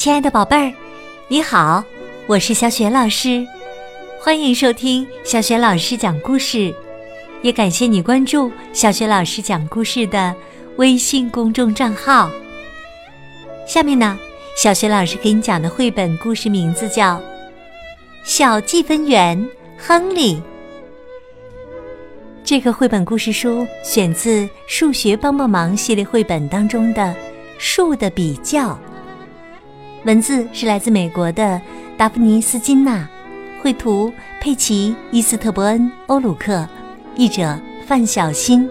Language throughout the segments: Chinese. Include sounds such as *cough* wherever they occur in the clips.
亲爱的宝贝儿，你好，我是小雪老师，欢迎收听小雪老师讲故事，也感谢你关注小雪老师讲故事的微信公众账号。下面呢，小雪老师给你讲的绘本故事名字叫《小计分员亨利》。这个绘本故事书选自《数学帮帮忙》系列绘本当中的《数的比较》，文字是来自美国的达芙妮斯金纳，绘图佩奇伊斯特伯恩欧鲁克，译者范小新。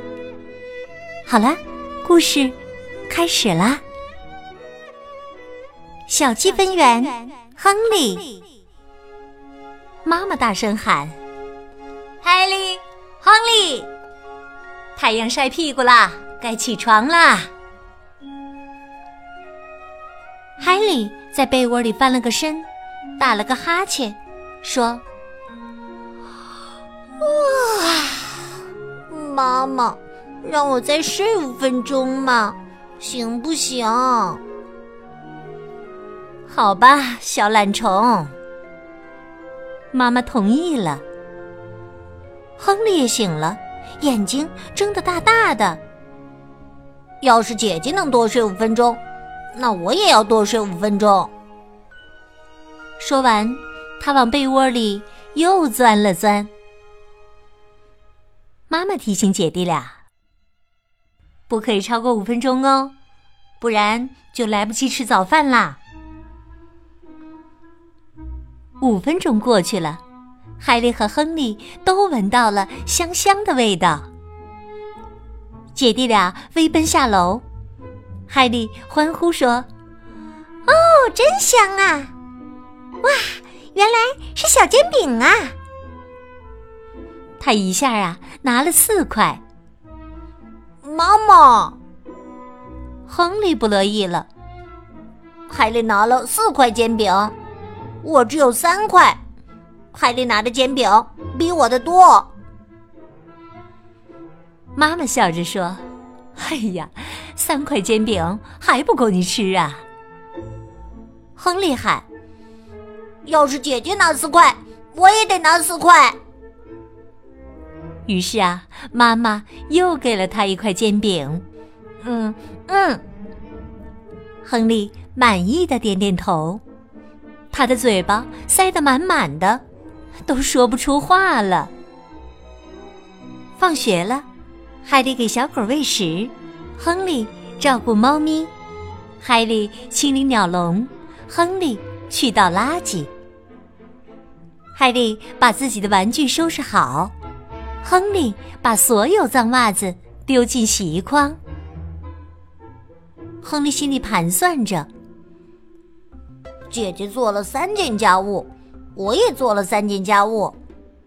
好了，故事开始啦！小积分员亨利，妈妈大声喊：“海利！”亨利，太阳晒屁股啦，该起床啦。海里在被窝里翻了个身，打了个哈欠，说：“哇，妈妈，让我再睡五分钟嘛，行不行？”好吧，小懒虫。妈妈同意了。亨利也醒了，眼睛睁得大大的。要是姐姐能多睡五分钟，那我也要多睡五分钟。说完，他往被窝里又钻了钻。妈妈提醒姐弟俩：“不可以超过五分钟哦，不然就来不及吃早饭啦。”五分钟过去了。海莉和亨利都闻到了香香的味道，姐弟俩飞奔下楼。海莉欢呼说：“哦，真香啊！哇，原来是小煎饼啊！”他一下啊拿了四块。妈妈，亨利不乐意了。海莉拿了四块煎饼，我只有三块。海莉拿的煎饼比我的多。妈妈笑着说：“哎呀，三块煎饼还不够你吃啊！”亨利喊：“要是姐姐拿四块，我也得拿四块。”于是啊，妈妈又给了他一块煎饼。嗯嗯，亨利满意的点点头，他的嘴巴塞得满满的。都说不出话了。放学了，海莉给小狗喂食，亨利照顾猫咪，海莉清理鸟笼，亨利去倒垃圾。海莉把自己的玩具收拾好，亨利把所有脏袜子丢进洗衣筐。亨利心里盘算着：姐姐做了三件家务。我也做了三件家务，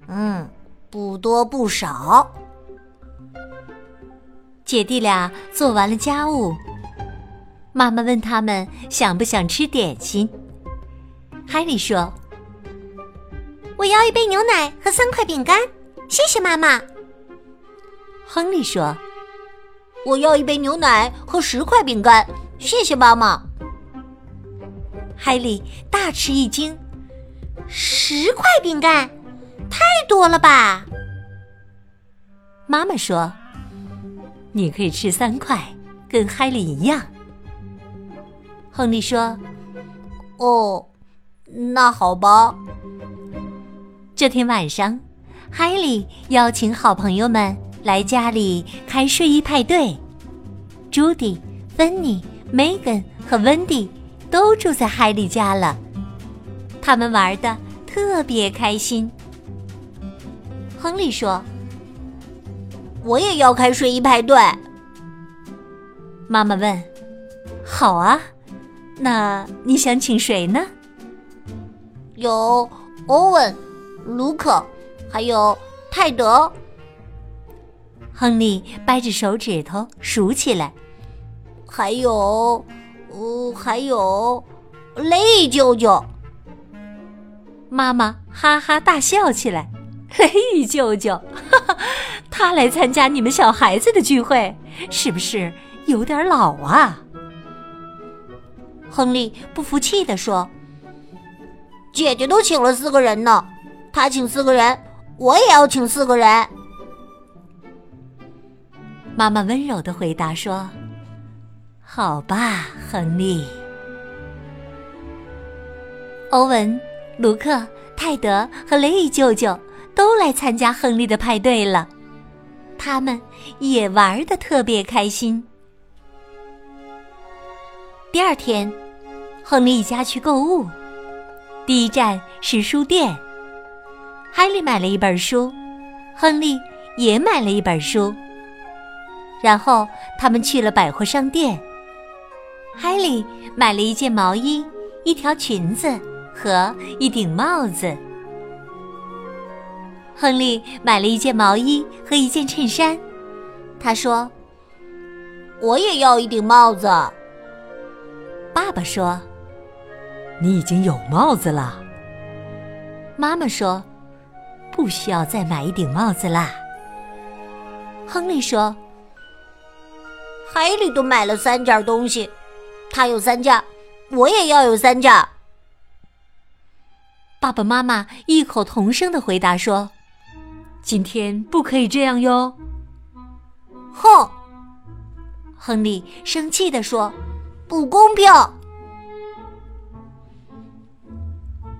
嗯，不多不少。姐弟俩做完了家务，妈妈问他们想不想吃点心。海里说：“我要一杯牛奶和三块饼干，谢谢妈妈。”亨利说：“我要一杯牛奶和十块饼干，谢谢妈妈。”海里大吃一惊。十块饼干，太多了吧？妈妈说：“你可以吃三块，跟海里一样。”亨利说：“哦，那好吧。”这天晚上，海里邀请好朋友们来家里开睡衣派对。朱迪、芬妮、梅根和温蒂都住在海里家了。他们玩的特别开心。亨利说：“我也要开睡衣派对。”妈妈问：“好啊，那你想请谁呢？”有欧文、卢克，还有泰德。亨利掰着手指头数起来：“还有，哦，还有雷舅舅。”妈妈哈哈大笑起来，嘿，舅舅，他来参加你们小孩子的聚会，是不是有点老啊？亨利不服气地说：“姐姐都请了四个人呢，她请四个人，我也要请四个人。”妈妈温柔的回答说：“好吧，亨利。”欧文、卢克、泰德和雷伊舅舅都来参加亨利的派对了，他们也玩的特别开心。第二天，亨利一家去购物，第一站是书店。海莉买了一本书，亨利也买了一本书。然后他们去了百货商店。海莉买了一件毛衣、一条裙子和一顶帽子。亨利买了一件毛衣和一件衬衫。他说：“我也要一顶帽子。”爸爸说：“你已经有帽子了。”妈妈说：“不需要再买一顶帽子啦。”亨利说。海里都买了三件东西，他有三件，我也要有三件。爸爸妈妈异口同声的回答说：“今天不可以这样哟！”哼，亨利生气的说：“不公平！”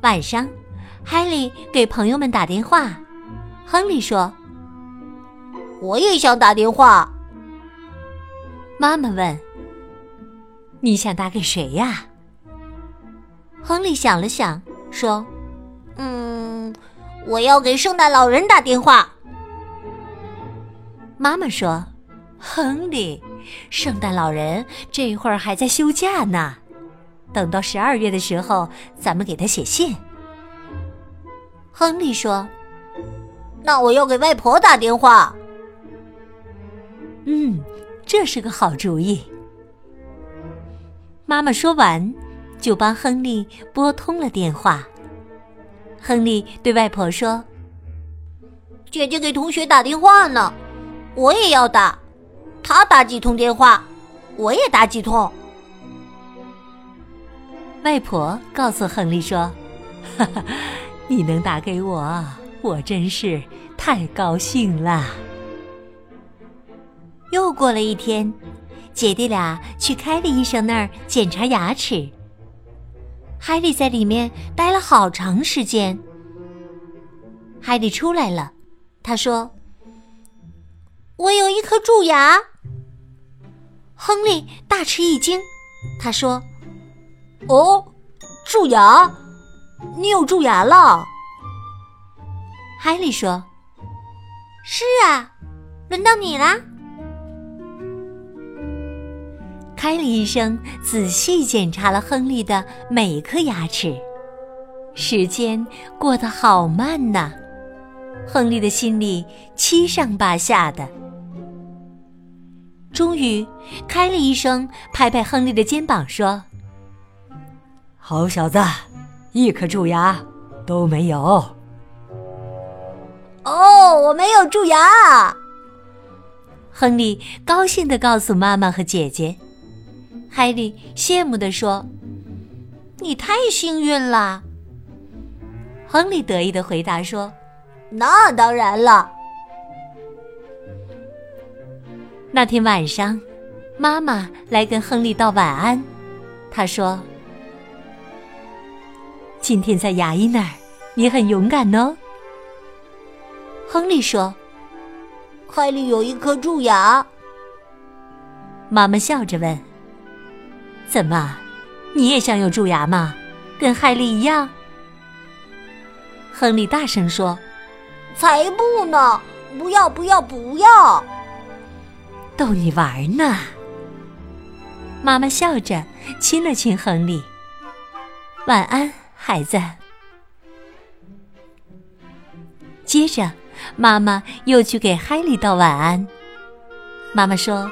晚上，海里给朋友们打电话，亨利说：“我也想打电话。”妈妈问：“你想打给谁呀？”亨利想了想，说：“嗯，我要给圣诞老人打电话。”妈妈说：“亨利，圣诞老人这会儿还在休假呢，等到十二月的时候，咱们给他写信。”亨利说：“那我要给外婆打电话。”嗯。这是个好主意。妈妈说完，就帮亨利拨通了电话。亨利对外婆说：“姐姐给同学打电话呢，我也要打。他打几通电话，我也打几通。”外婆告诉亨利说：“哈哈，你能打给我，我真是太高兴了。”又过了一天，姐弟俩去凯利医生那儿检查牙齿。海莉在里面待了好长时间。海莉出来了，他说：“我有一颗蛀牙。”亨利大吃一惊，他说：“哦，蛀牙？你有蛀牙了？”海莉说：“是啊，轮到你啦。”凯利医生仔细检查了亨利的每一颗牙齿，时间过得好慢呐，亨利的心里七上八下的。终于，凯利医生拍拍亨利的肩膀说：“好小子，一颗蛀牙都没有。”哦，我没有蛀牙。亨利高兴地告诉妈妈和姐姐。海莉羡慕地说：“你太幸运了。”亨利得意的回答说：“那当然了。”那天晚上，妈妈来跟亨利道晚安。她说：“今天在牙医那儿，你很勇敢哦。”亨利说：“海里有一颗蛀牙。”妈妈笑着问。怎么，你也想有蛀牙吗？跟海莉一样？亨利大声说：“才不呢！不要不要不要！逗你玩呢。”妈妈笑着亲了亲亨利。晚安，孩子。接着，妈妈又去给海莉道晚安。妈妈说：“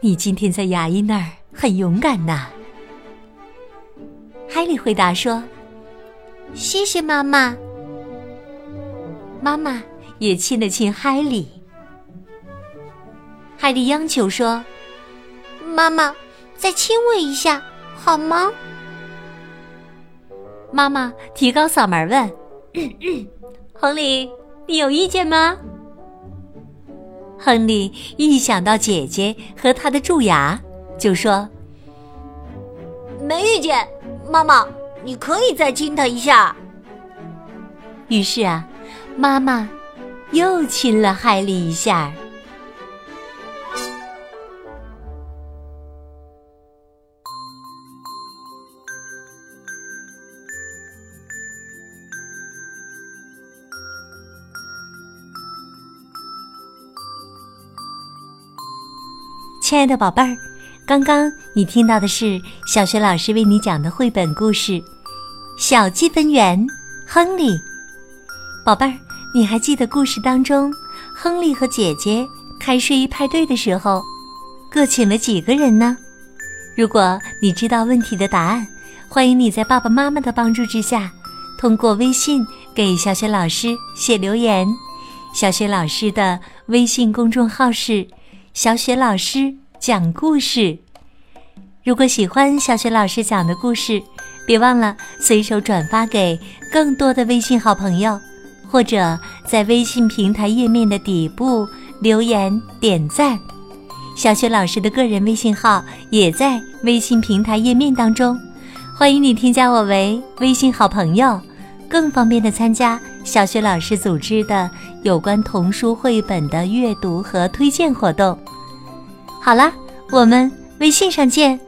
你今天在牙医那儿。”很勇敢呐，海莉回答说：“谢谢妈妈。”妈妈也亲了亲海莉。海莉央求说：“妈妈，再亲我一下，好吗？妈妈提高嗓门问：“ *clears throat* 亨利，你有意见吗？”亨利一想到姐姐和他的蛀牙，就说：“没遇见，妈妈，你可以再亲他一下。”于是啊，妈妈又亲了海莉一下。亲爱的宝贝儿，刚刚你听到的是小学老师为你讲的绘本故事《小积分员亨利》。宝贝儿，你还记得故事当中，亨利和姐姐开睡衣派对的时候，各请了几个人呢？如果你知道问题的答案，欢迎你在爸爸妈妈的帮助之下，通过微信给小雪老师写留言。小雪老师的微信公众号是。小雪老师讲故事。如果喜欢小雪老师讲的故事，别忘了随手转发给更多的微信好朋友，或者在微信平台页面的底部留言点赞。小雪老师的个人微信号也在微信平台页面当中，欢迎你添加我为微信好朋友，更方便的参加小雪老师组织的有关童书绘本的阅读和推荐活动。好了，我们微信上见。